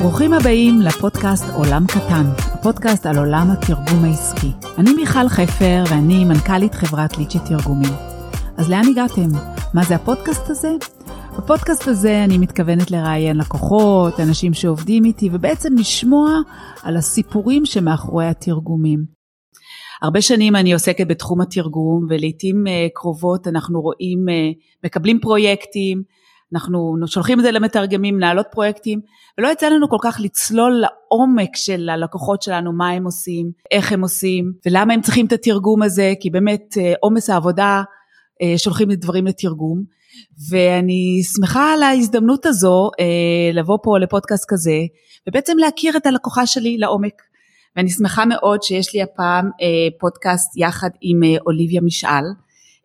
ברוכים הבאים לפודקאסט עולם קטן, הפודקאסט על עולם התרגום העסקי. אני מיכל חפר ואני מנכ"לית חברת ליצ'י תרגומים. אז לאן הגעתם? מה זה הפודקאסט הזה? בפודקאסט הזה אני מתכוונת לראיין לקוחות, אנשים שעובדים איתי, ובעצם לשמוע על הסיפורים שמאחורי התרגומים. הרבה שנים אני עוסקת בתחום התרגום, ולעיתים uh, קרובות אנחנו רואים, uh, מקבלים פרויקטים, אנחנו שולחים את זה למתרגמים, מנהלות פרויקטים, ולא יצא לנו כל כך לצלול לעומק של הלקוחות שלנו, מה הם עושים, איך הם עושים, ולמה הם צריכים את התרגום הזה, כי באמת אה, עומס העבודה, אה, שולחים את דברים לתרגום. ואני שמחה על ההזדמנות הזו אה, לבוא פה לפודקאסט כזה, ובעצם להכיר את הלקוחה שלי לעומק. ואני שמחה מאוד שיש לי הפעם פודקאסט יחד עם אוליביה משעל,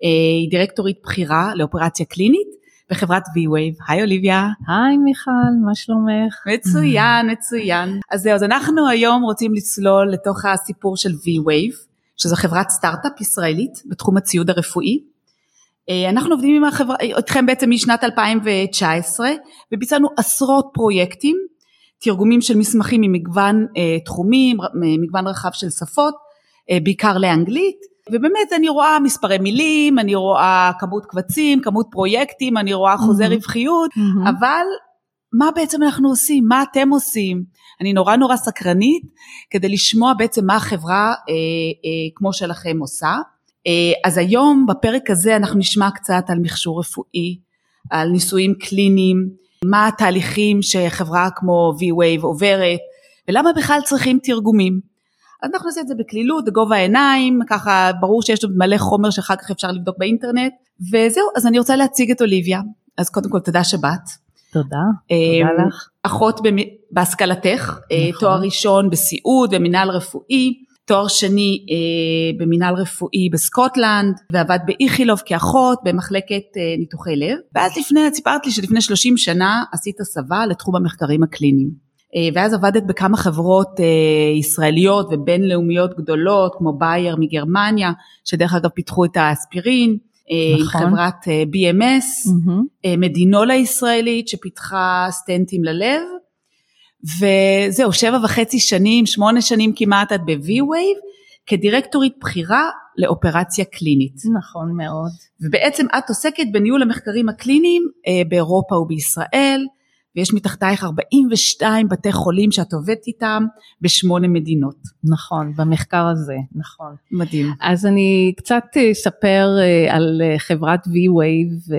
היא דירקטורית בכירה לאופרציה קלינית, בחברת V-Wave. היי אוליביה. היי מיכל, מה שלומך? מצוין, מצוין. אז זהו, אז אנחנו היום רוצים לצלול לתוך הסיפור של V-Wave, שזו חברת סטארט-אפ ישראלית בתחום הציוד הרפואי. אה, אנחנו עובדים עם החברה, איתכם בעצם משנת 2019 וביצענו עשרות פרויקטים, תרגומים של מסמכים ממגוון אה, תחומים, מגוון רחב של שפות, אה, בעיקר לאנגלית. ובאמת אני רואה מספרי מילים, אני רואה כמות קבצים, כמות פרויקטים, אני רואה חוזה mm-hmm. רווחיות, mm-hmm. אבל מה בעצם אנחנו עושים? מה אתם עושים? אני נורא נורא סקרנית כדי לשמוע בעצם מה החברה אה, אה, כמו שלכם עושה. אה, אז היום בפרק הזה אנחנו נשמע קצת על מכשור רפואי, על ניסויים קליניים, מה התהליכים שחברה כמו V-Wave עוברת, ולמה בכלל צריכים תרגומים. אז אנחנו נעשה את זה בקלילות, בגובה העיניים, ככה ברור שיש עוד מלא חומר שאחר כך אפשר לבדוק באינטרנט, וזהו, אז אני רוצה להציג את אוליביה. אז קודם כל תודה שבאת. תודה, אה, תודה לך. אחות בהשכלתך, אה, נכון. תואר ראשון בסיעוד ומינהל רפואי, תואר שני אה, במינהל רפואי בסקוטלנד, ועבד באיכילוב כאחות במחלקת ניתוחי לב, ואז לפני, את סיפרת לי שלפני 30 שנה עשית הסבה לתחום המחקרים הקליניים. אה, ואז עבדת בכמה חברות אה, ישראליות ובינלאומיות גדולות כמו בייר מגרמניה שדרך אגב פיתחו את האספירין, אה, נכון. חברת BMS, mm-hmm. מדינולה ישראלית שפיתחה סטנטים ללב וזהו שבע וחצי שנים, שמונה שנים כמעט את ב-V-Wave כדירקטורית בכירה לאופרציה קלינית. נכון מאוד. ובעצם את עוסקת בניהול המחקרים הקליניים באירופה ובישראל. ויש מתחתייך 42 בתי חולים שאת עובדת איתם בשמונה מדינות. נכון, במחקר הזה, נכון. מדהים. אז אני קצת אספר אה, על אה, חברת V-Wave.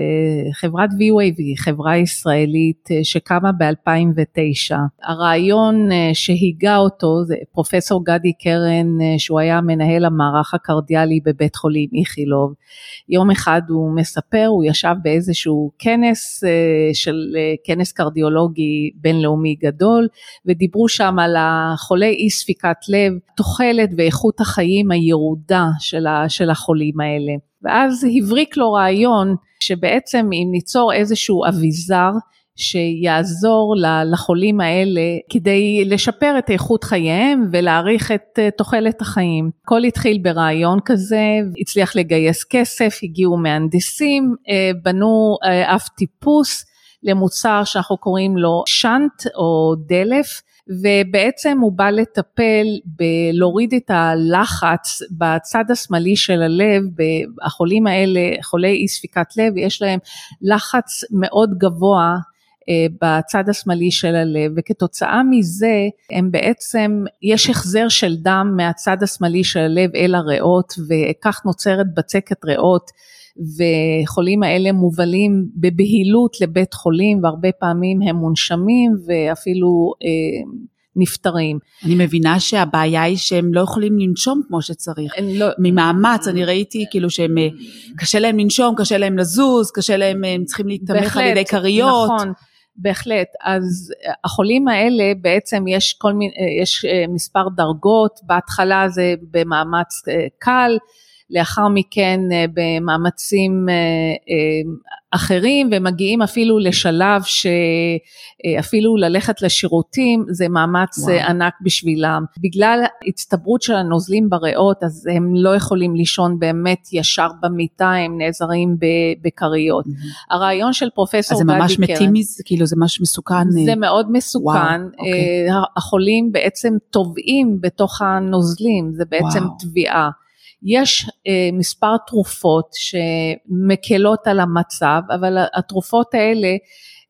חברת V-Wave היא חברה ישראלית אה, שקמה ב-2009. הרעיון שהיגה אותו זה פרופסור גדי קרן, שהוא היה מנהל המערך הקרדיאלי בבית חולים איכילוב. יום אחד הוא מספר, הוא ישב באיזשהו כנס של כנס קרדיולוגי. קרדיולוגי בינלאומי גדול ודיברו שם על החולי אי ספיקת לב, תוחלת ואיכות החיים הירודה של, של החולים האלה. ואז הבריק לו רעיון שבעצם אם ניצור איזשהו אביזר שיעזור לחולים האלה כדי לשפר את איכות חייהם ולהאריך את אה, תוחלת החיים. הכל התחיל ברעיון כזה, הצליח לגייס כסף, הגיעו מהנדסים, אה, בנו אה, אף טיפוס למוצר שאנחנו קוראים לו שאנט או דלף. ובעצם הוא בא לטפל בלהוריד את הלחץ בצד השמאלי של הלב, החולים האלה, חולי אי ספיקת לב, יש להם לחץ מאוד גבוה אה, בצד השמאלי של הלב וכתוצאה מזה הם בעצם יש החזר של דם מהצד השמאלי של הלב אל הריאות וכך נוצרת בצקת ריאות וחולים האלה מובלים בבהילות לבית חולים והרבה פעמים הם מונשמים ואפילו אה, נפטרים. אני מבינה שהבעיה היא שהם לא יכולים לנשום כמו שצריך. לא... ממאמץ, אני ראיתי כאילו שהם, אה, קשה להם לנשום, קשה להם לזוז, קשה להם, הם צריכים להתמך על ידי כריות. נכון. בהחלט, אז החולים האלה בעצם יש כל מיני, יש אה, מספר דרגות, בהתחלה זה במאמץ אה, קל, לאחר מכן במאמצים אחרים ומגיעים אפילו לשלב שאפילו ללכת לשירותים זה מאמץ וואו. ענק בשבילם. בגלל הצטברות של הנוזלים בריאות אז הם לא יכולים לישון באמת ישר במיטה, הם נעזרים בכריות. Mm-hmm. הרעיון של פרופסור גדי קרן. אז זה ממש מתים מזה, כאילו זה ממש מסוכן. זה מאוד מסוכן. וואו, אוקיי. החולים בעצם טובעים בתוך הנוזלים, זה בעצם וואו. טביעה. יש אה, מספר תרופות שמקלות על המצב, אבל התרופות האלה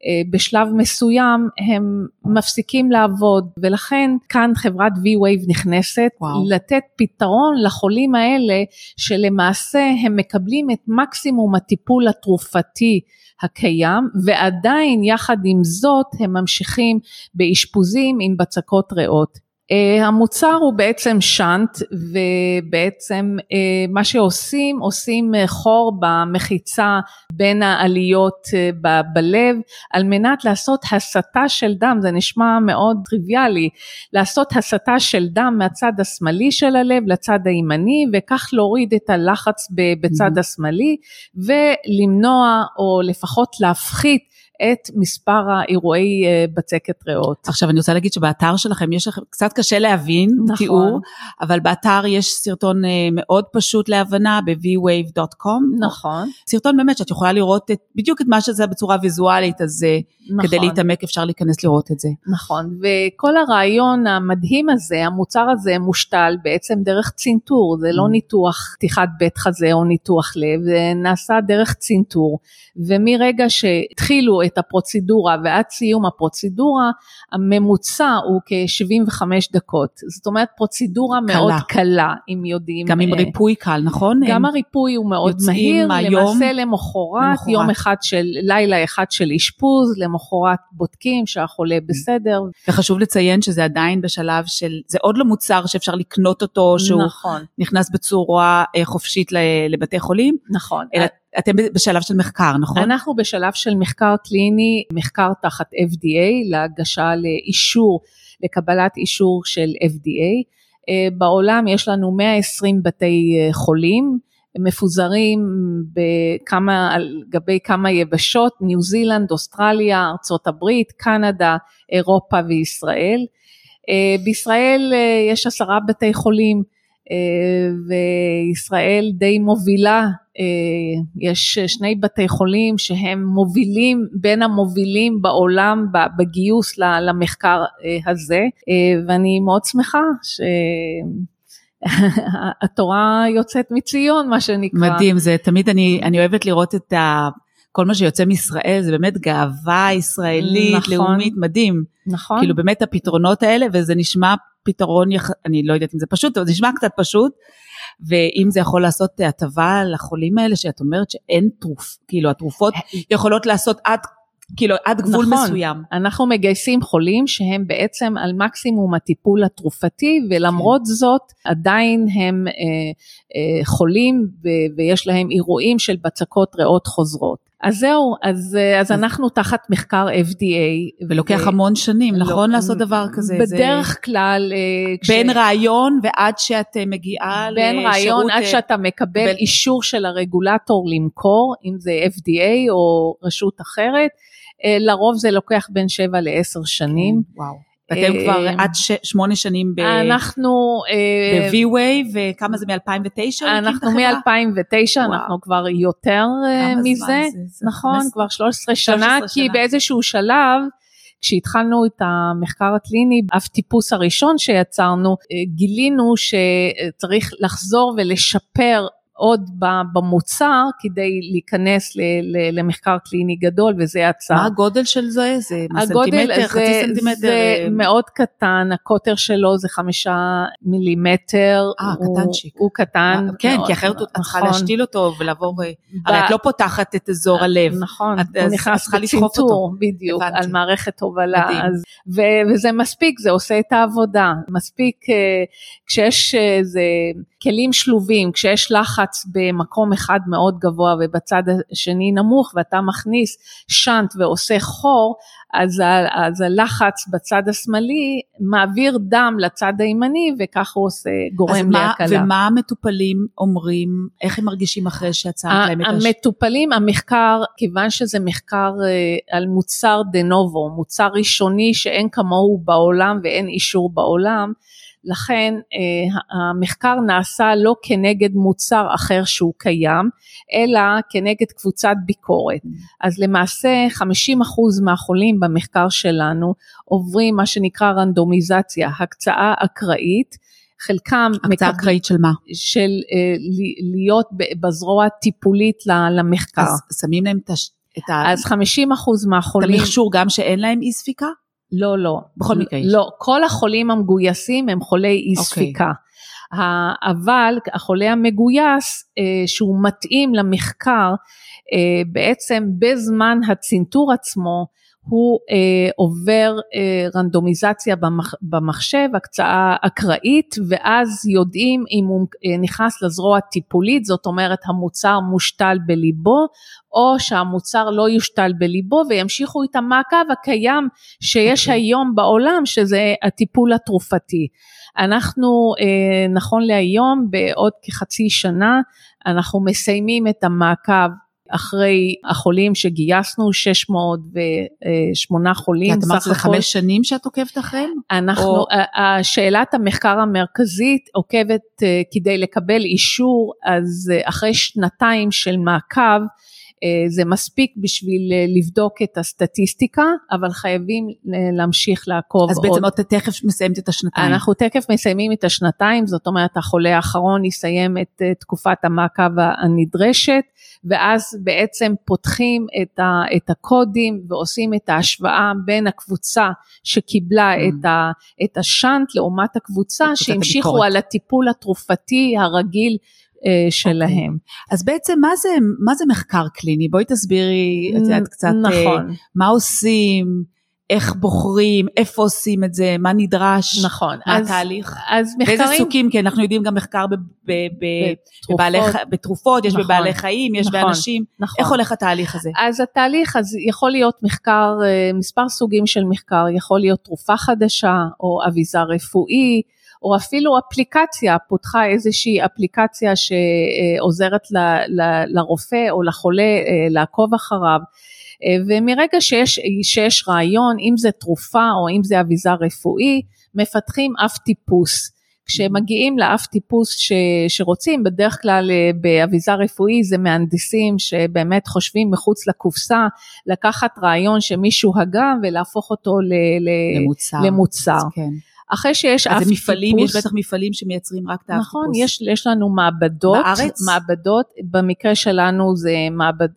אה, בשלב מסוים הם מפסיקים לעבוד ולכן כאן חברת V-Wave נכנסת וואו. לתת פתרון לחולים האלה שלמעשה הם מקבלים את מקסימום הטיפול התרופתי הקיים ועדיין יחד עם זאת הם ממשיכים באשפוזים עם בצקות ריאות. Uh, המוצר הוא בעצם שאנט ובעצם uh, מה שעושים, עושים uh, חור במחיצה בין העליות uh, בלב על מנת לעשות הסטה של דם, זה נשמע מאוד טריוויאלי, לעשות הסטה של דם מהצד השמאלי של הלב לצד הימני וכך להוריד את הלחץ בצד mm-hmm. השמאלי ולמנוע או לפחות להפחית את מספר האירועי אה, בצקת ריאות. עכשיו אני רוצה להגיד שבאתר שלכם יש לכם, קצת קשה להבין נכון. תיאור, אבל באתר יש סרטון אה, מאוד פשוט להבנה ב-vwave.com. נכון. סרטון באמת שאת יכולה לראות את, בדיוק את מה שזה בצורה ויזואלית, אז אה, נכון. כדי להתעמק אפשר להיכנס לראות את זה. נכון, וכל הרעיון המדהים הזה, המוצר הזה מושתל בעצם דרך צנתור, זה לא mm. ניתוח פתיחת בית חזה או ניתוח לב, זה נעשה דרך צנתור, ומרגע שהתחילו את הפרוצדורה ועד סיום הפרוצדורה, הממוצע הוא כ-75 דקות. זאת אומרת פרוצדורה קלה. מאוד קלה, אם יודעים. גם עם אה, ריפוי קל, נכון? גם הריפוי הוא מאוד מהיר, למעשה למחרת, יום אחד של, לילה אחד של אשפוז, למחרת בודקים שהחולה בסדר. וחשוב לציין שזה עדיין בשלב של, זה עוד לא מוצר שאפשר לקנות אותו, שהוא נכון. נכנס בצורה אה, חופשית לבתי חולים. נכון. אלא אתם בשלב של מחקר, נכון? אנחנו בשלב של מחקר קליני, מחקר תחת FDA, להגשה לאישור, לקבלת אישור של FDA. אה, בעולם יש לנו 120 בתי אה, חולים, מפוזרים בכמה, על גבי כמה יבשות, ניו זילנד, אוסטרליה, ארצות הברית, קנדה, אירופה וישראל. אה, בישראל יש עשרה בתי חולים וישראל די מובילה אה, יש שני בתי חולים שהם מובילים, בין המובילים בעולם בגיוס למחקר אה, הזה, אה, ואני מאוד שמחה ש... התורה יוצאת מציון, מה שנקרא. מדהים, זה תמיד אני, אני אוהבת לראות את ה... כל מה שיוצא מישראל זה באמת גאווה ישראלית, נכון, לאומית, מדהים. נכון. כאילו באמת הפתרונות האלה, וזה נשמע פתרון, יח... אני לא יודעת אם זה פשוט, אבל זה נשמע קצת פשוט, ואם זה יכול לעשות הטבה לחולים האלה, שאת אומרת שאין תרוף, כאילו התרופות יכולות לעשות עד כאילו עד גבול נכון, מסוים. אנחנו מגייסים חולים שהם בעצם על מקסימום הטיפול התרופתי ולמרות כן. זאת עדיין הם אה, אה, חולים ו- ויש להם אירועים של בצקות ריאות חוזרות. אז זהו, אז, אה, אז אנחנו תחת מחקר FDA. ולוקח ו... המון שנים, לא, נכון לעשות דבר כזה? בדרך זה... כלל... אה, בין כש... רעיון ועד שאת אה, מגיעה לשירות... בין רעיון עד שאתה מקבל ב... אישור של הרגולטור למכור, אם זה FDA או רשות אחרת, לרוב זה לוקח בין 7 ל-10 שנים. כן, וואו. ואתם כבר עד שמונה שנים ב... אנחנו... ב-V-Way, וכמה זה מ-2009? אנחנו מ-2009, אנחנו כבר יותר מזה, נכון, כבר 13 שנה, כי באיזשהו שלב, כשהתחלנו את המחקר הקליני, אף טיפוס הראשון שיצרנו, גילינו שצריך לחזור ולשפר עוד במוצר כדי להיכנס למחקר קליני גדול וזה יצא. מה הגודל של זה? זה סנטימטר, חצי סנטימטר? זה מאוד קטן, הקוטר שלו זה חמישה מילימטר. אה, קטנצ'יק. הוא קטן. כן, כי אחרת את צריכה נכון. להשתיל אותו ולעבור, הרי את לא פותחת את אזור הלב. נכון, הוא נכנס בצנתור, בדיוק, על מערכת הובלה. וזה מספיק, זה עושה את העבודה. מספיק אה, כשיש איזה... כלים שלובים, כשיש לחץ במקום אחד מאוד גבוה ובצד השני נמוך ואתה מכניס שאנט ועושה חור, אז, אז הלחץ בצד השמאלי מעביר דם לצד הימני וכך הוא עושה, גורם להקלה. ומה המטופלים אומרים, איך הם מרגישים אחרי שיצרת להם את הש... המטופלים, המחקר, כיוון שזה מחקר אה, על מוצר דה נובו, מוצר ראשוני שאין כמוהו בעולם ואין אישור בעולם, לכן אה, המחקר נעשה לא כנגד מוצר אחר שהוא קיים, אלא כנגד קבוצת ביקורת. Mm. אז למעשה 50% מהחולים במחקר שלנו עוברים מה שנקרא רנדומיזציה, הקצאה אקראית, חלקם... הקצאה אקראית של מה? של אה, להיות בזרוע טיפולית למחקר. אז שמים להם את ה... אז 50% מהחולים... את המכשור גם שאין להם אי ספיקה? לא, לא. בכל מקרה יש. לא, כל החולים המגויסים הם חולי אי אוקיי. ספיקה. Okay. אבל החולה המגויס אה, שהוא מתאים למחקר אה, בעצם בזמן הצנתור עצמו הוא אה, עובר אה, רנדומיזציה במח, במחשב, הקצאה אקראית, ואז יודעים אם הוא אה, נכנס לזרוע טיפולית, זאת אומרת המוצר מושתל בליבו, או שהמוצר לא יושתל בליבו וימשיכו את המעקב הקיים שיש okay. אוקיי. היום בעולם, שזה הטיפול התרופתי. אנחנו אה, נכון להיום, בעוד כחצי שנה, אנחנו מסיימים את המעקב אחרי החולים שגייסנו, 608 חולים סך הכל. את אמרת שזה חמש שנים שאת עוקבת אחריהם? אנחנו, או... שאלת המחקר המרכזית עוקבת אה, כדי לקבל אישור, אז אה, אחרי שנתיים של מעקב, אה, זה מספיק בשביל לבדוק את הסטטיסטיקה, אבל חייבים להמשיך לעקוב אז עוד. אז בעצם עוד תכף מסיימת את השנתיים. אנחנו תכף מסיימים את השנתיים, זאת אומרת החולה האחרון יסיים את תקופת המעקב הנדרשת. ואז בעצם פותחים את, ה, את הקודים ועושים את ההשוואה בין הקבוצה שקיבלה mm. את, ה, את השאנט לעומת הקבוצה שהמשיכו על הטיפול התרופתי הרגיל uh, שלהם. Okay. אז בעצם מה זה, מה זה מחקר קליני? בואי תסבירי, את יודעת קצת, נכון. Uh, מה עושים? איך בוחרים, איפה עושים את זה, מה נדרש, נכון, מה אז, התהליך, אז מחקרים, באיזה סוגים, כי אנחנו יודעים גם מחקר ב, ב, ב, בתרופות, בבעלי, בתרופות, יש נכון, בבעלי חיים, יש נכון, באנשים, נכון. איך הולך התהליך הזה? אז התהליך, אז יכול להיות מחקר, אה, מספר סוגים של מחקר, יכול להיות תרופה חדשה, או אביזר רפואי, או אפילו אפליקציה, פותחה איזושהי אפליקציה שעוזרת ל, ל, לרופא או לחולה אה, לעקוב אחריו. אה, ומרגע שיש, שיש רעיון, אם זה תרופה או אם זה אביזר רפואי, מפתחים אף טיפוס. כשמגיעים לאף טיפוס ש, שרוצים, בדרך כלל אה, באביזר רפואי זה מהנדסים שבאמת חושבים מחוץ לקופסה, לקחת רעיון שמישהו הגה ולהפוך אותו ל, ל, למוצר. למוצר. כן. אחרי שיש אף טיפוס. מפעלים, יש בטח מפעלים שמייצרים רק את האף נכון, טיפוס. יש, יש לנו מעבדות. בארץ? מעבדות, במקרה שלנו זה מעבד,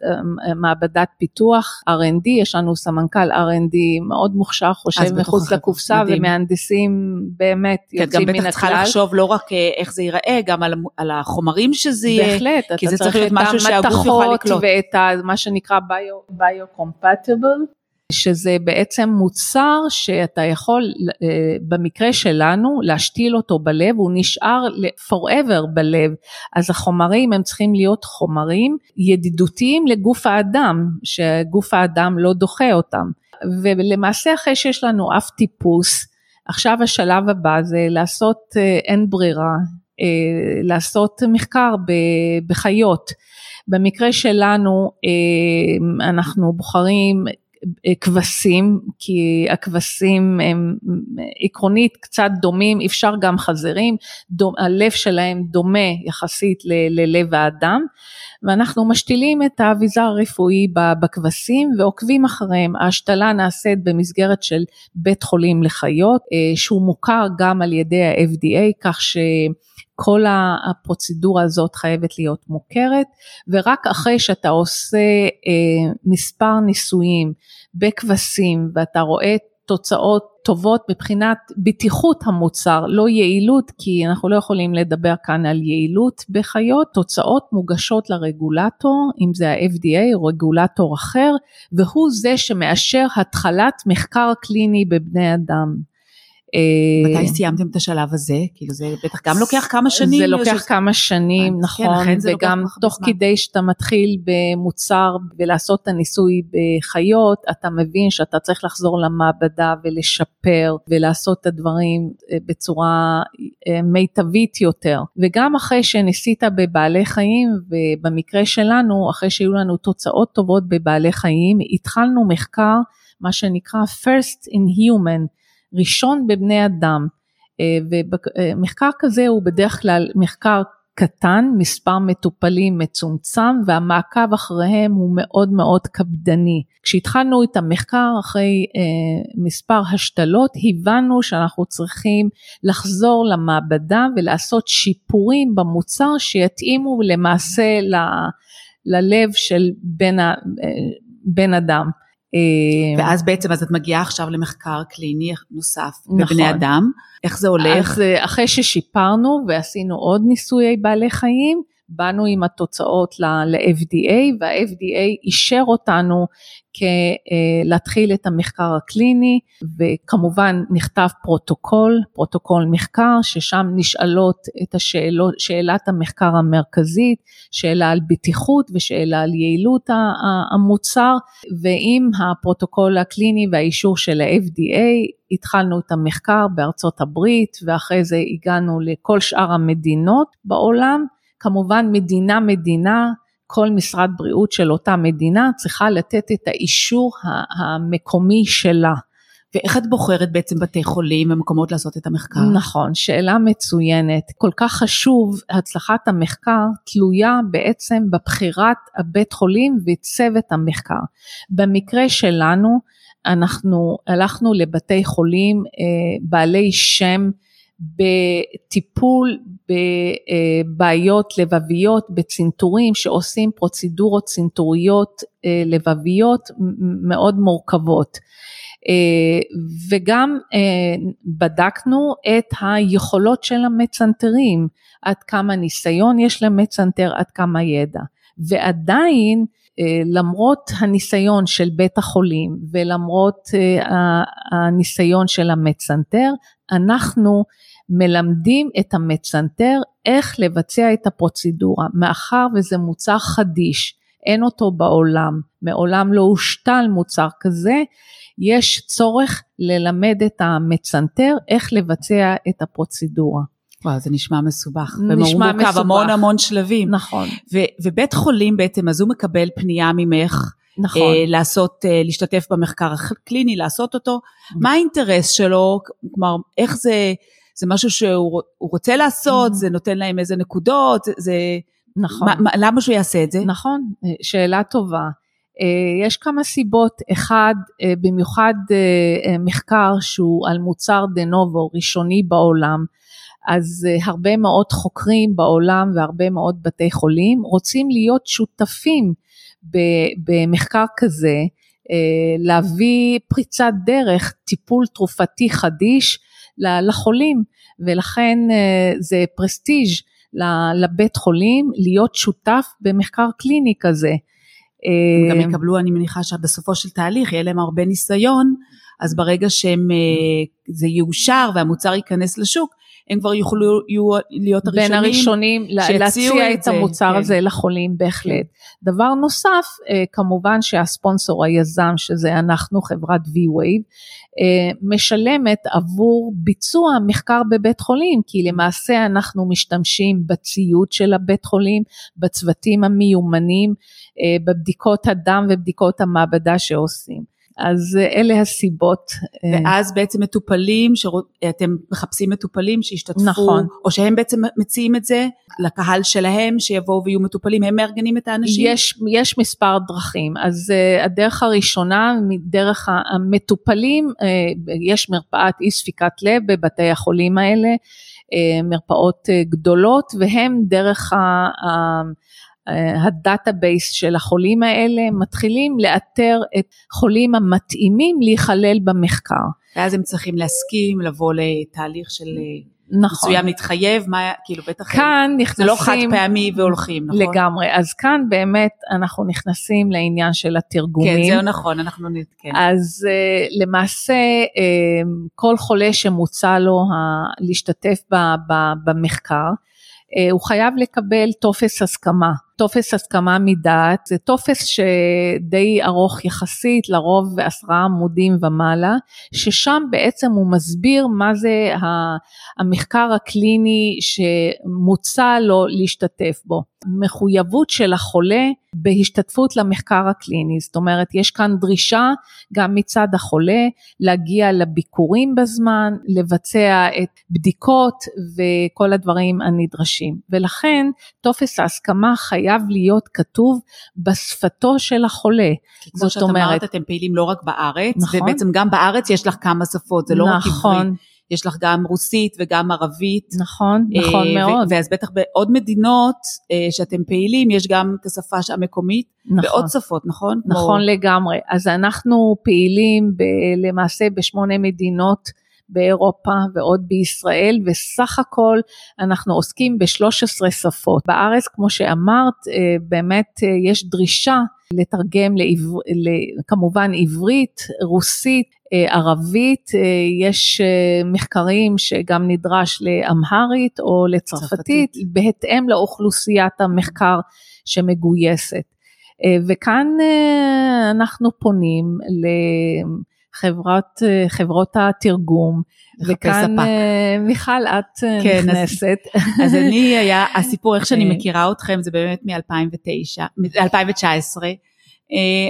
מעבדת פיתוח R&D, יש לנו סמנכ"ל R&D מאוד מוכשר, חושב מחוץ לקופסה, מדהים. ומהנדסים באמת כן, יוצאים מן הכלל. גם בטח צריכה לחשוב לא רק אה, איך זה ייראה, גם על, על החומרים שזה יהיה. בהחלט, כי זה צריך להיות משהו שהגוף יוכל לקלוט. ואת מה שנקרא ביו-קומפטיבל. שזה בעצם מוצר שאתה יכול אה, במקרה שלנו להשתיל אותו בלב, הוא נשאר forever בלב, אז החומרים הם צריכים להיות חומרים ידידותיים לגוף האדם, שגוף האדם לא דוחה אותם. ולמעשה אחרי שיש לנו אף טיפוס, עכשיו השלב הבא זה לעשות, אה, אין ברירה, אה, לעשות מחקר בחיות. במקרה שלנו אנחנו בוחרים כבשים, כי הכבשים הם עקרונית קצת דומים, אפשר גם חזירים, דומ, הלב שלהם דומה יחסית ל, ללב האדם, ואנחנו משתילים את האביזר הרפואי בכבשים ועוקבים אחריהם. ההשתלה נעשית במסגרת של בית חולים לחיות, אה, שהוא מוכר גם על ידי ה-FDA, כך ש... כל הפרוצדורה הזאת חייבת להיות מוכרת ורק אחרי שאתה עושה אה, מספר ניסויים בכבשים ואתה רואה תוצאות טובות מבחינת בטיחות המוצר, לא יעילות, כי אנחנו לא יכולים לדבר כאן על יעילות בחיות, תוצאות מוגשות לרגולטור, אם זה ה-FDA או רגולטור אחר, והוא זה שמאשר התחלת מחקר קליני בבני אדם. מתי סיימתם את השלב הזה? כאילו זה בטח גם לוקח כמה שנים. זה לוקח כמה שנים, כן, נכון, וגם תוך כדי שאתה מתחיל במוצר ולעשות את הניסוי בחיות, אתה מבין שאתה צריך לחזור למעבדה ולשפר ולעשות את הדברים בצורה מיטבית יותר. וגם אחרי שניסית בבעלי חיים, ובמקרה שלנו, אחרי שהיו לנו תוצאות טובות בבעלי חיים, התחלנו מחקר, מה שנקרא first in human. ראשון בבני אדם. ומחקר כזה הוא בדרך כלל מחקר קטן, מספר מטופלים מצומצם והמעקב אחריהם הוא מאוד מאוד קפדני. כשהתחלנו את המחקר אחרי אה, מספר השתלות הבנו שאנחנו צריכים לחזור למעבדה ולעשות שיפורים במוצר שיתאימו למעשה ל, ללב של בן, אה, בן אדם. אה, ואז בעצם אז את מגיעה עכשיו למחקר קליני נוסף נכון. בבני אדם, איך זה הולך? אז אה, אחרי ששיפרנו ועשינו עוד ניסויי בעלי חיים, באנו עם התוצאות ל-FDA וה-FDA אישר אותנו להתחיל את המחקר הקליני וכמובן נכתב פרוטוקול, פרוטוקול מחקר ששם נשאלות את השאלות, שאלת המחקר המרכזית, שאלה על בטיחות ושאלה על יעילות המוצר ועם הפרוטוקול הקליני והאישור של ה-FDA התחלנו את המחקר בארצות הברית ואחרי זה הגענו לכל שאר המדינות בעולם כמובן מדינה מדינה, כל משרד בריאות של אותה מדינה צריכה לתת את האישור המקומי שלה. ואיך את בוחרת בעצם בתי חולים ומקומות לעשות את המחקר? נכון, שאלה מצוינת. כל כך חשוב, הצלחת המחקר תלויה בעצם בבחירת הבית חולים וצוות המחקר. במקרה שלנו, אנחנו הלכנו לבתי חולים אה, בעלי שם בטיפול בבעיות לבביות, בצנתורים שעושים פרוצדורות צנתוריות אה, לבביות מאוד מורכבות. אה, וגם אה, בדקנו את היכולות של המצנתרים, עד כמה ניסיון יש למצנתר, עד כמה ידע. ועדיין למרות הניסיון של בית החולים ולמרות הניסיון של המצנתר, אנחנו מלמדים את המצנתר איך לבצע את הפרוצדורה, מאחר וזה מוצר חדיש, אין אותו בעולם, מעולם לא הושתל מוצר כזה, יש צורך ללמד את המצנתר איך לבצע את הפרוצדורה. וואו, זה נשמע מסובך. נשמע מסובך. המון המון שלבים. נכון. ו- ובית חולים בעצם, אז הוא מקבל פנייה ממך. נכון. אה, לעשות, אה, להשתתף במחקר הקליני, לעשות אותו. נכון. מה האינטרס שלו? כלומר, איך זה, זה משהו שהוא רוצה לעשות, זה נותן להם איזה נקודות, זה... נכון. מה, למה שהוא יעשה את זה? נכון, אה, שאלה טובה. יש כמה סיבות, אחד, במיוחד מחקר שהוא על מוצר דה נובו ראשוני בעולם, אז הרבה מאוד חוקרים בעולם והרבה מאוד בתי חולים רוצים להיות שותפים במחקר כזה, להביא פריצת דרך, טיפול תרופתי חדיש לחולים, ולכן זה פרסטיג' לבית חולים להיות שותף במחקר קליני כזה. הם גם יקבלו, אני מניחה שבסופו של תהליך יהיה להם הרבה ניסיון, אז ברגע שזה יאושר והמוצר ייכנס לשוק, הם כבר יוכלו יהיו להיות הראשונים בין הראשונים להציע את, את המוצר כן. הזה לחולים בהחלט. כן. דבר נוסף, אה, כמובן שהספונסור היזם שזה אנחנו חברת V-Wave, אה, משלמת עבור ביצוע מחקר בבית חולים, כי למעשה אנחנו משתמשים בציוד של הבית חולים, בצוותים המיומנים, אה, בבדיקות הדם ובדיקות המעבדה שעושים. אז אלה הסיבות. ואז בעצם מטופלים, שאתם מחפשים מטופלים שישתתפו, נכון. או שהם בעצם מציעים את זה לקהל שלהם, שיבואו ויהיו מטופלים, הם מארגנים את האנשים? יש, יש מספר דרכים, אז uh, הדרך הראשונה, דרך המטופלים, יש מרפאת אי ספיקת לב בבתי החולים האלה, מרפאות גדולות, והם דרך ה database של החולים האלה, מתחילים לאתר את חולים המתאימים להיכלל במחקר. ואז הם צריכים להסכים לבוא לתהליך של נכון. מסוים להתחייב, מה, כאילו בטח, כאן נכנסים, זה לא חד פעמי והולכים, נכון? לגמרי, אז כאן באמת אנחנו נכנסים לעניין של התרגומים. כן, זהו נכון, אנחנו, נ- כן. אז uh, למעשה uh, כל חולה שמוצע לו להשתתף ב, ב, במחקר, uh, הוא חייב לקבל טופס הסכמה. טופס הסכמה מדעת זה טופס שדי ארוך יחסית, לרוב עשרה עמודים ומעלה, ששם בעצם הוא מסביר מה זה המחקר הקליני שמוצע לו להשתתף בו. מחויבות של החולה בהשתתפות למחקר הקליני, זאת אומרת יש כאן דרישה גם מצד החולה להגיע לביקורים בזמן, לבצע את בדיקות וכל הדברים הנדרשים ולכן טופס ההסכמה חייב להיות כתוב בשפתו של החולה. כמו שאת אומרת- אמרת, אתם פעילים לא רק בארץ, נכון. ובעצם גם בארץ יש לך כמה שפות, זה לא רק נכון, עברית, יש לך גם רוסית וגם ערבית. נכון, נכון אה, ו- מאוד, ואז בטח בעוד מדינות אה, שאתם פעילים, יש גם את השפה המקומית, נכון. ועוד שפות, נכון? כמו- נכון לגמרי. אז אנחנו פעילים ב- למעשה בשמונה מדינות באירופה ועוד בישראל, וסך הכל אנחנו עוסקים ב-13 שפות. בארץ, כמו שאמרת, אה, באמת אה, יש דרישה לתרגם לעבר, כמובן עברית, רוסית, אה, ערבית, יש מחקרים שגם נדרש לאמהרית או לצרפתית, צרפתית. בהתאם לאוכלוסיית המחקר שמגויסת. וכאן אנחנו פונים לחברת, אה, חברות התרגום, וכאן ספק. אה, מיכל את אה, כן, אז- נכנסת. אז אני היה, הסיפור, איך שאני. מכירה אתכם, זה באמת מ-2009, מ-2019.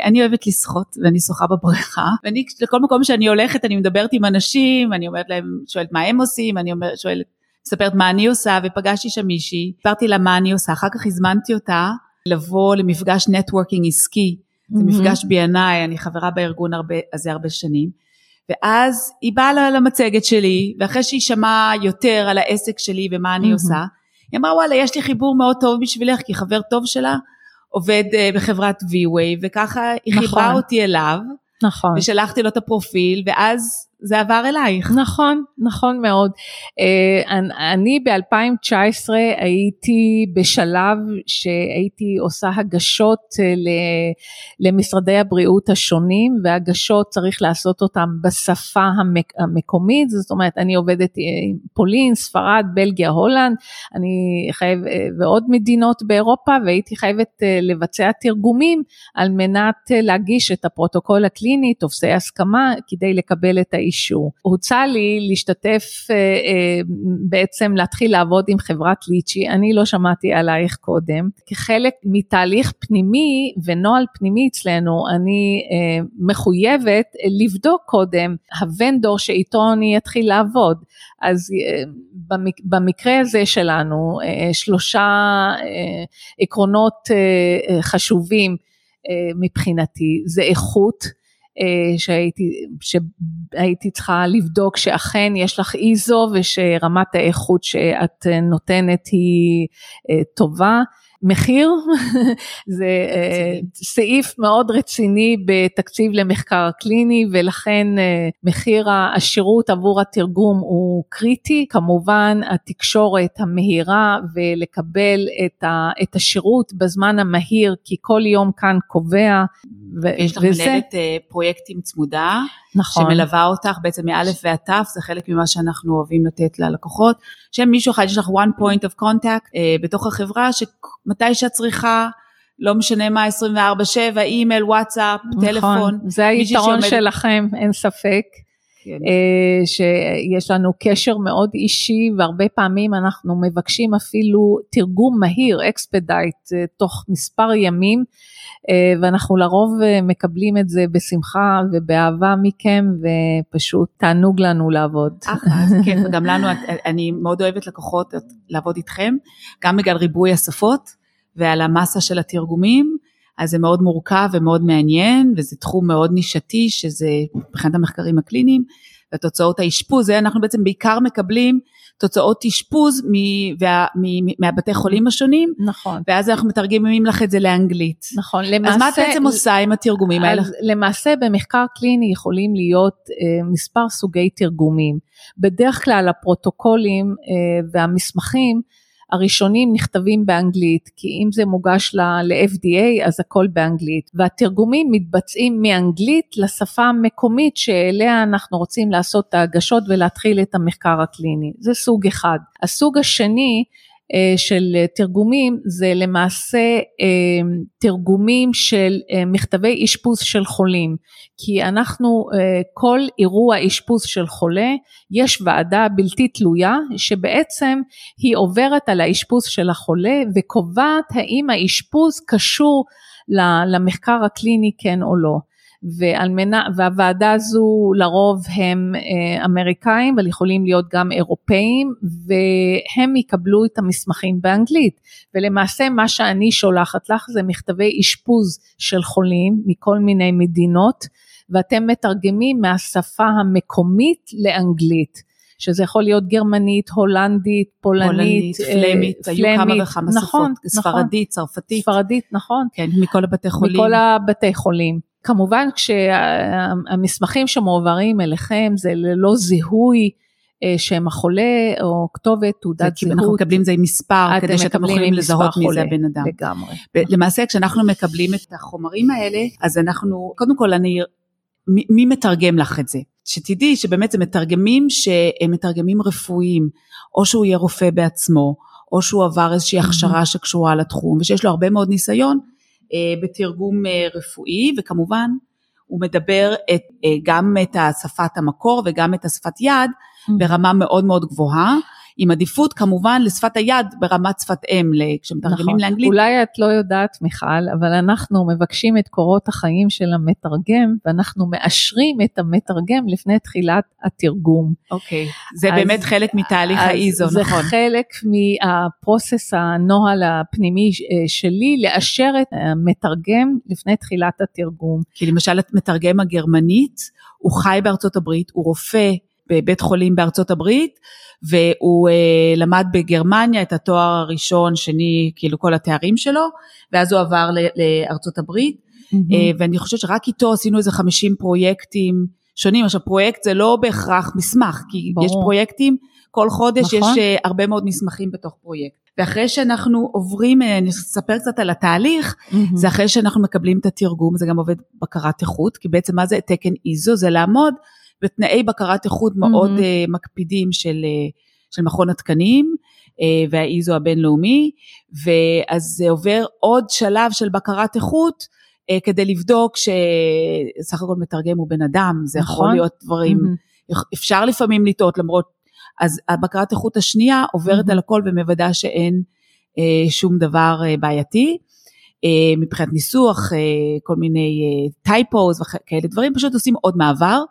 אני אוהבת לשחות, ואני שוחה בבריכה, ואני, לכל מקום שאני הולכת, אני מדברת עם אנשים, אני אומרת להם, שואלת מה הם עושים, אני אומרת, שואלת, מספרת מה אני עושה, ופגשתי שם מישהי, סיפרתי לה מה אני עושה, אחר כך הזמנתי אותה לבוא למפגש נטוורקינג עסקי, זה מפגש B&I, אני חברה בארגון הרבה, הזה הרבה שנים. ואז היא באה למצגת שלי, ואחרי שהיא שמעה יותר על העסק שלי ומה אני. עושה, היא אמרה וואלה יש לי חיבור מאוד טוב בשבילך, כי חבר טוב שלה עובד אה, בחברת V-Way, וככה היא נכון. חיברה אותי אליו, נכון. ושלחתי לו את הפרופיל, ואז זה עבר אלייך. נכון, נכון מאוד. אה, אני- אני ב-2019 הייתי בשלב שהייתי עושה הגשות אה, למשרדי הבריאות השונים, והגשות צריך לעשות אותן בשפה המק- המקומית, זאת אומרת אני עובדת אה, עם פולין, ספרד, בלגיה, הולנד, אני חייב, ועוד מדינות באירופה, והייתי חייבת לבצע תרגומים על מנת להגיש את הפרוטוקול הקליני, טופסי הסכמה, כדי לקבל את האישור. הוצע לי להשתתף, אה, אה, בעצם להתחיל לעבוד עם חברת ליצ'י, אני לא שמעתי עלייך קודם. כחלק מתהליך פנימי ונוהל פנימי אצלנו, אני אה, מחויבת לבדוק קודם ה vendor שאיתו אני אתחיל לעבוד. אז במק- במקרה הזה שלנו, שלושה עקרונות חשובים מבחינתי, זה איכות. אה, שהייתי, שהייתי צריכה לבדוק שאכן יש לך איזו ושרמת האיכות שאת נותנת היא אה, טובה. מחיר זה אה. סעיף מאוד רציני בתקציב למחקר קליני ולכן מחיר השירות עבור התרגום הוא קריטי, כמובן התקשורת המהירה ולקבל את, ה, את השירות בזמן המהיר כי כל יום כאן קובע ו- יש לך וזה מנהלת אה, פרויקטים צמודה, נכון, שמלווה אותך בעצם מאלף ועד תו, זה חלק ממה שאנחנו אוהבים לתת ללקוחות, שמישהו אחד, יש לך one point of contact אה, בתוך החברה, שמתי שאת צריכה, לא משנה מה, 24/7, אימייל, וואטסאפ, טלפון. נכון, זה מישהי היתרון שעומד- שלכם, אין ספק. כן. אה, שיש לנו קשר מאוד אישי והרבה פעמים אנחנו מבקשים אפילו תרגום מהיר, expedite, תוך מספר ימים אה, ואנחנו לרוב אה, מקבלים את זה בשמחה ובאהבה מכם ופשוט תענוג לנו לעבוד. אחלה, כן, וגם לנו, אני מאוד אוהבת לקוחות לעבוד איתכם, גם בגלל ריבוי השפות ועל המסה של התרגומים, אז זה מאוד מורכב ומאוד מעניין, וזה תחום מאוד נישתי, שזה מבחינת המחקרים הקליניים, ותוצאות האשפוז, זה אנחנו בעצם בעיקר מקבלים תוצאות אשפוז מ- וה- מ- מהבתי חולים השונים, נכון. ואז אנחנו מתרגמים לך את זה לאנגלית. נכון, למעשה, אז מה את בעצם עושה עם התרגומים האלה? למעשה במחקר קליני יכולים להיות אה, מספר סוגי תרגומים. בדרך כלל הפרוטוקולים אה, והמסמכים הראשונים נכתבים באנגלית, כי אם זה מוגש ל-FDA אז הכל באנגלית, והתרגומים מתבצעים מאנגלית לשפה המקומית שאליה אנחנו רוצים לעשות את ההגשות ולהתחיל את המחקר הקליני, זה סוג אחד. הסוג השני של תרגומים זה למעשה אה, תרגומים של אה, מכתבי אשפוז של חולים כי אנחנו כל אירוע אשפוז של חולה יש ועדה בלתי תלויה שבעצם היא עוברת על האשפוז של החולה וקובעת האם האשפוז קשור למחקר הקליני כן או לא. מנה, והוועדה הזו לרוב הם אה, אמריקאים אבל יכולים להיות גם אירופאים והם יקבלו את המסמכים באנגלית. ולמעשה מה שאני שולחת לך זה מכתבי אשפוז של חולים מכל מיני מדינות ואתם מתרגמים מהשפה המקומית לאנגלית שזה יכול להיות גרמנית, הולנדית, פולנית, פולנית, פלמית, היו כמה וכמה נכון, שפות, נכון, ספרדית, צרפתית, ספרדית, נכון, כן, מכל הבתי חולים, מכל הבתי חולים. כמובן כשהמסמכים שמועברים אליכם זה ללא זיהוי אה, שם החולה או כתובת, תעודת זהות. אנחנו מקבלים זה עם מספר כדי שאתם יכולים לזהות מי זה הבן אדם. לגמרי. למעשה כשאנחנו מקבלים את החומרים האלה, אז אנחנו, קודם כל אני, מי, מי מתרגם לך את זה? שתדעי שבאמת זה מתרגמים שהם מתרגמים רפואיים, או שהוא יהיה רופא בעצמו, או שהוא עבר איזושהי הכשרה שקשורה לתחום, ושיש לו הרבה מאוד ניסיון. אה, בתרגום אה, רפואי וכמובן הוא מדבר את, אה, גם את השפת המקור וגם את השפת יד mm-hmm. ברמה מאוד מאוד גבוהה. עם עדיפות כמובן לשפת היד ברמת שפת אם, כשמתרגמים נכון. לאנגלית. אולי את לא יודעת מיכל, אבל אנחנו מבקשים את קורות החיים של המתרגם, ואנחנו מאשרים את המתרגם לפני תחילת התרגום. אוקיי, זה אז, באמת חלק מתהליך האיזו, נכון. זה חלק מהפרוסס הנוהל הפנימי אה, שלי, לאשר את המתרגם לפני תחילת התרגום. כי למשל את מתרגם הגרמנית, הוא חי בארצות הברית, הוא רופא בבית חולים בארצות הברית, והוא אה, למד בגרמניה את התואר הראשון, שני, כאילו כל התארים שלו, ואז הוא עבר לארצות הברית, mm-hmm. אה, ואני חושבת שרק איתו עשינו איזה 50 פרויקטים שונים. עכשיו פרויקט זה לא בהכרח מסמך, כי ברור. יש פרויקטים, כל חודש נכון. יש אה, הרבה מאוד מסמכים בתוך פרויקט. ואחרי שאנחנו עוברים, אה, אני אספר קצת על התהליך, mm-hmm. זה אחרי שאנחנו מקבלים את התרגום, זה גם עובד בקרת איכות, כי בעצם מה זה תקן איזו? זה לעמוד בתנאי בקרת איכות מאוד mm-hmm. מקפידים של, אה, של מכון התקנים אה, והאיזו הבינלאומי, ואז זה עובר עוד שלב של בקרת איכות כדי לבדוק שסך הכל מתרגם הוא בן אדם, זה נכון. יכול להיות דברים, mm-hmm. אפשר לפעמים לטעות למרות, אז הבקרת איכות השנייה עוברת mm-hmm. על הכל ומוודא שאין שום דבר בעייתי. מבחינת ניסוח, כל מיני טייפוז וכאלה דברים, פשוט עושים עוד מעבר.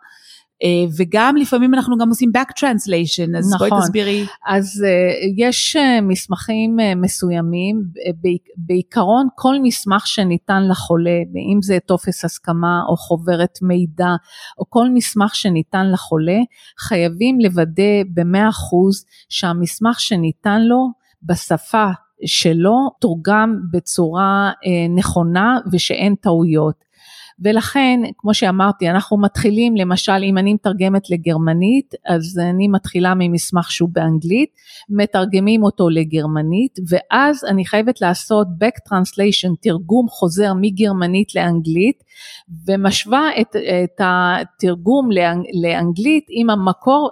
אה, וגם לפעמים אנחנו גם עושים back translation, אז נכון. בואי תסבירי. אז uh, יש uh, מסמכים מסוימים, בעיקרון כל מסמך שניתן לחולה, אם זה טופס הסכמה או חוברת מידע, או כל מסמך שניתן לחולה, חייבים לוודא במאה אחוז שהמסמך שניתן לו בשפה שלו תורגם בצורה נכונה ושאין טעויות. ולכן, כמו שאמרתי, אנחנו מתחילים, למשל, אם אני מתרגמת לגרמנית, אז אני מתחילה ממסמך שהוא באנגלית, מתרגמים אותו לגרמנית, ואז אני חייבת לעשות back translation, תרגום חוזר מגרמנית לאנגלית, ומשווה את, את התרגום לאנג, לאנגלית עם המקור,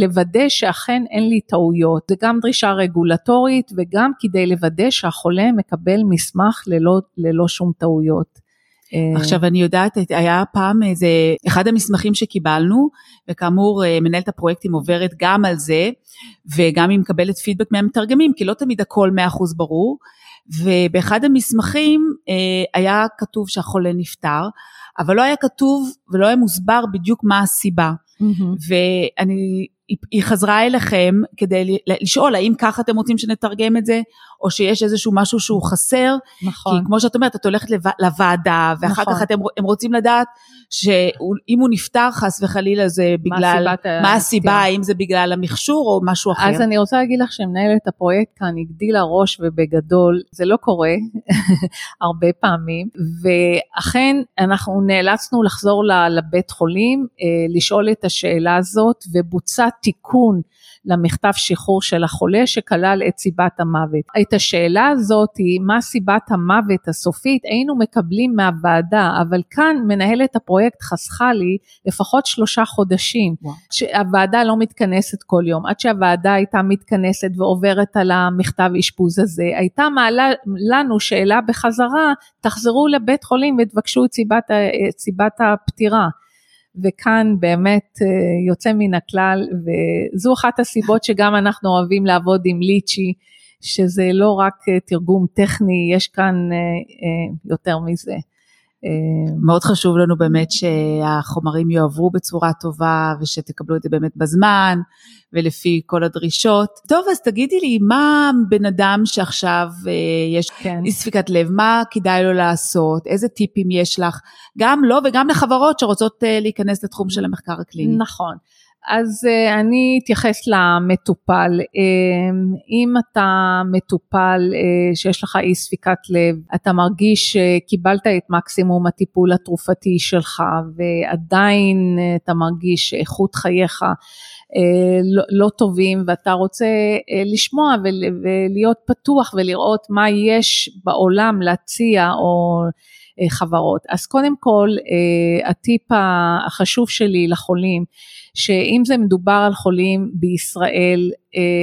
לוודא שאכן אין לי טעויות. זה גם דרישה רגולטורית וגם כדי לוודא שהחולה מקבל מסמך ללא, ללא שום טעויות. אה, עכשיו אני יודעת, היה פעם איזה, אחד המסמכים שקיבלנו, וכאמור אה, מנהלת הפרויקטים עוברת גם על זה, וגם היא מקבלת פידבק מהמתרגמים, כי לא תמיד הכל 100% ברור, ובאחד המסמכים אה, היה כתוב שהחולה נפטר, אבל לא היה כתוב ולא היה מוסבר בדיוק מה הסיבה. Mm-hmm. ואני היא חזרה אליכם כדי לשאול האם ככה אתם רוצים שנתרגם את זה, או שיש איזשהו משהו שהוא חסר. נכון. כי כמו שאת אומרת, את הולכת לוועדה, ואחר נכון. כך אתם, הם רוצים לדעת שאם הוא נפטר חס וחלילה זה בגלל, סיבת ה- מה הסיבה, הפטירה? האם זה בגלל המכשור או משהו אחר. אז אני רוצה להגיד לך שמנהלת הפרויקט כאן הגדילה ראש ובגדול, זה לא קורה הרבה פעמים, ואכן אנחנו נאלצנו לחזור לבית חולים, אה, לשאול את השאלה הזאת, ובוצע תיקון למכתב שחרור של החולה שכלל את סיבת המוות. את השאלה הזאת, מה סיבת המוות הסופית, היינו מקבלים מהוועדה, אבל כאן מנהלת הפרויקט חסכה לי לפחות שלושה חודשים. וואו. שהוועדה לא מתכנסת כל יום, עד שהוועדה הייתה מתכנסת ועוברת על המכתב אשפוז הזה, הייתה מעלה לנו שאלה בחזרה, תחזרו לבית חולים ותבקשו את סיבת, את סיבת הפטירה. וכאן באמת אה, יוצא מן הכלל, וזו אחת הסיבות שגם אנחנו אוהבים לעבוד עם ליצ'י, שזה לא רק אה, תרגום טכני, יש כאן אה, אה, יותר מזה. מאוד חשוב לנו באמת שהחומרים יועברו בצורה טובה ושתקבלו את זה באמת בזמן ולפי כל הדרישות. טוב, אז תגידי לי, מה בן אדם שעכשיו אה, יש כן. אי ספיקת לב, מה כדאי לו לעשות? איזה טיפים יש לך? גם לו וגם לחברות שרוצות אה, להיכנס לתחום של המחקר הקליני. נכון. אז uh, אני אתייחס למטופל. Um, אם אתה מטופל uh, שיש לך אי ספיקת לב, אתה מרגיש שקיבלת את מקסימום הטיפול התרופתי שלך ועדיין אתה מרגיש שאיכות חייך לא, לא טובים ואתה רוצה לשמוע ול, ולהיות פתוח ולראות מה יש בעולם להציע או חברות. אז קודם כל uh, הטיפ החשוב שלי לחולים שאם זה מדובר על חולים בישראל,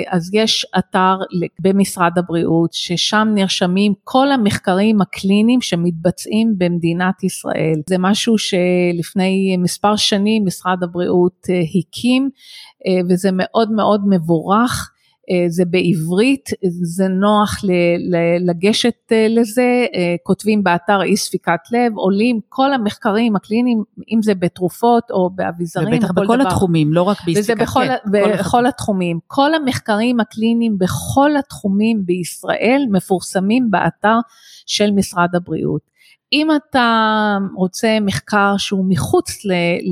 אז יש אתר במשרד הבריאות, ששם נרשמים כל המחקרים הקליניים שמתבצעים במדינת ישראל. זה משהו שלפני מספר שנים משרד הבריאות הקים, וזה מאוד מאוד מבורך. זה בעברית, זה נוח לגשת לזה, כותבים באתר אי ספיקת לב, עולים כל המחקרים הקליניים, אם זה בתרופות או באביזרים, ובטח בכל דבר. התחומים, לא רק באי וזה ספיקת בכל, לב. בכל התחומים. כל המחקרים הקליניים בכל התחומים בישראל מפורסמים באתר של משרד הבריאות. אם אתה רוצה מחקר שהוא מחוץ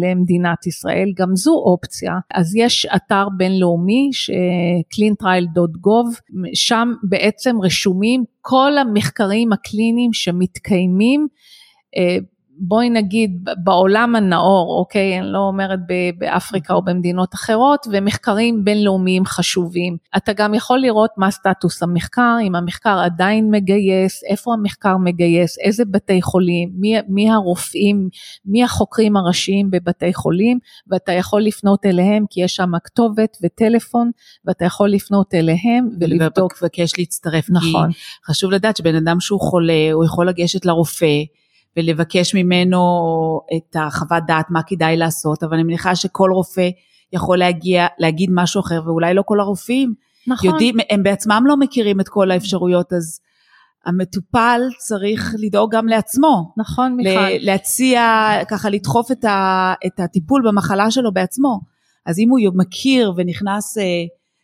למדינת ישראל, גם זו אופציה, אז יש אתר בינלאומי, cleantrial.gov, שם בעצם רשומים כל המחקרים הקליניים שמתקיימים בואי נגיד בעולם הנאור, אוקיי, אני לא אומרת באפריקה או במדינות אחרות, ומחקרים בינלאומיים חשובים. אתה גם יכול לראות מה סטטוס המחקר, אם המחקר עדיין מגייס, איפה המחקר מגייס, איזה בתי חולים, מי, מי הרופאים, מי החוקרים הראשיים בבתי חולים, ואתה יכול לפנות אליהם כי יש שם כתובת וטלפון, ואתה יכול לפנות אליהם ולבדוק. ולבקש להצטרף, נכון. כי חשוב לדעת שבן אדם שהוא חולה, הוא יכול לגשת לרופא. ולבקש ממנו את החוות דעת מה כדאי לעשות, אבל אני מניחה שכל רופא יכול להגיע, להגיד משהו אחר, ואולי לא כל הרופאים נכון. יודעים, הם בעצמם לא מכירים את כל האפשרויות, אז המטופל צריך לדאוג גם לעצמו. נכון, מיכל. להציע, ככה לדחוף את, ה, את הטיפול במחלה שלו בעצמו. אז אם הוא מכיר ונכנס אה,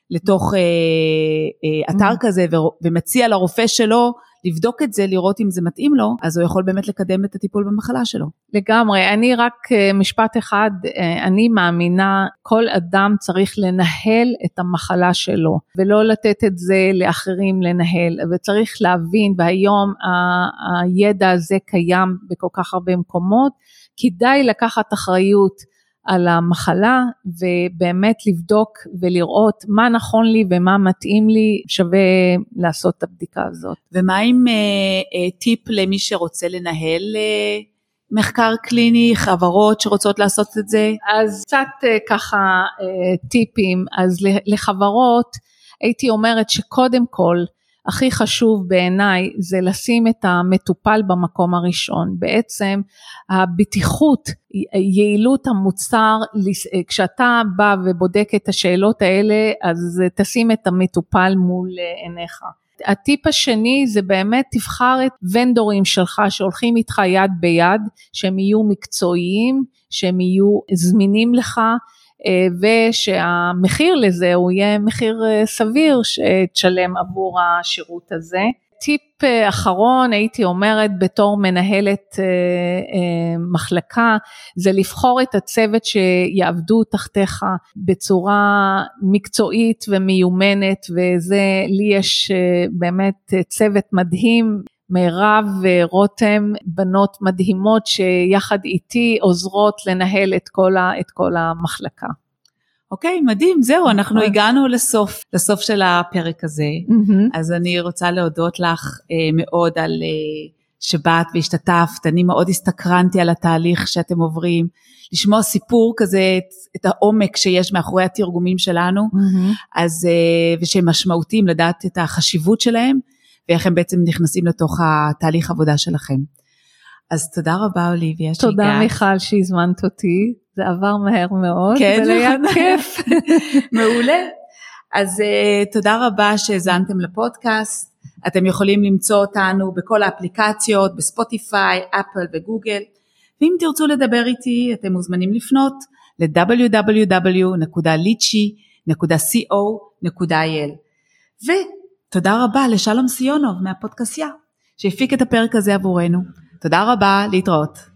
לתוך אה, אה, אתר mm. כזה ומציע לרופא שלו, לבדוק את זה, לראות אם זה מתאים לו, אז הוא יכול באמת לקדם את הטיפול במחלה שלו. לגמרי, אני רק משפט אחד, אני מאמינה, כל אדם צריך לנהל את המחלה שלו, ולא לתת את זה לאחרים לנהל, וצריך להבין, והיום הידע הזה קיים בכל כך הרבה מקומות, כדאי לקחת אחריות. על המחלה ובאמת לבדוק ולראות מה נכון לי ומה מתאים לי, שווה לעשות את הבדיקה הזאת. ומה עם אה, אה, טיפ למי שרוצה לנהל אה, מחקר קליני, חברות שרוצות לעשות את זה? אז קצת אה, ככה אה, טיפים, אז לחברות הייתי אומרת שקודם כל, הכי חשוב בעיניי זה לשים את המטופל במקום הראשון. בעצם הבטיחות, יעילות המוצר, כשאתה בא ובודק את השאלות האלה, אז תשים את המטופל מול עיניך. הטיפ השני זה באמת תבחר את ונדורים שלך שהולכים איתך יד ביד, שהם יהיו מקצועיים, שהם יהיו זמינים לך, ושהמחיר לזה הוא יהיה מחיר סביר שתשלם עבור השירות הזה. טיפ אה, אחרון הייתי אומרת בתור מנהלת אה, אה, מחלקה זה לבחור את הצוות שיעבדו תחתיך בצורה מקצועית ומיומנת וזה לי יש באמת צוות מדהים מירב ורותם בנות מדהימות שיחד איתי עוזרות לנהל את כל, ה, את כל המחלקה. אוקיי, מדהים, זהו, אנחנו נכון. הגענו לסוף, לסוף של הפרק הזה. אז אני רוצה להודות לך אה, מאוד על אה, שבאת והשתתפת, אני מאוד הסתקרנתי על התהליך שאתם עוברים, לשמוע סיפור כזה, את, את העומק שיש מאחורי התרגומים שלנו, אז, אה, ושהם משמעותיים, לדעת את החשיבות שלהם, ואיך הם בעצם נכנסים לתוך התהליך עבודה שלכם. אז תודה רבה אוליביה שהגעת. תודה מיכל שהזמנת אותי, זה עבר מהר מאוד, כן, זה היה כיף, מעולה. אז uh, תודה רבה שהאזנתם לפודקאסט, אתם יכולים למצוא אותנו בכל האפליקציות, בספוטיפיי, אפל וגוגל, ואם תרצו לדבר איתי אתם מוזמנים לפנות ל-www.lichi.co.il ותודה רבה לשלום סיונוב מהפודקסייה שהפיק את הפרק הזה עבורנו. תודה רבה, להתראות.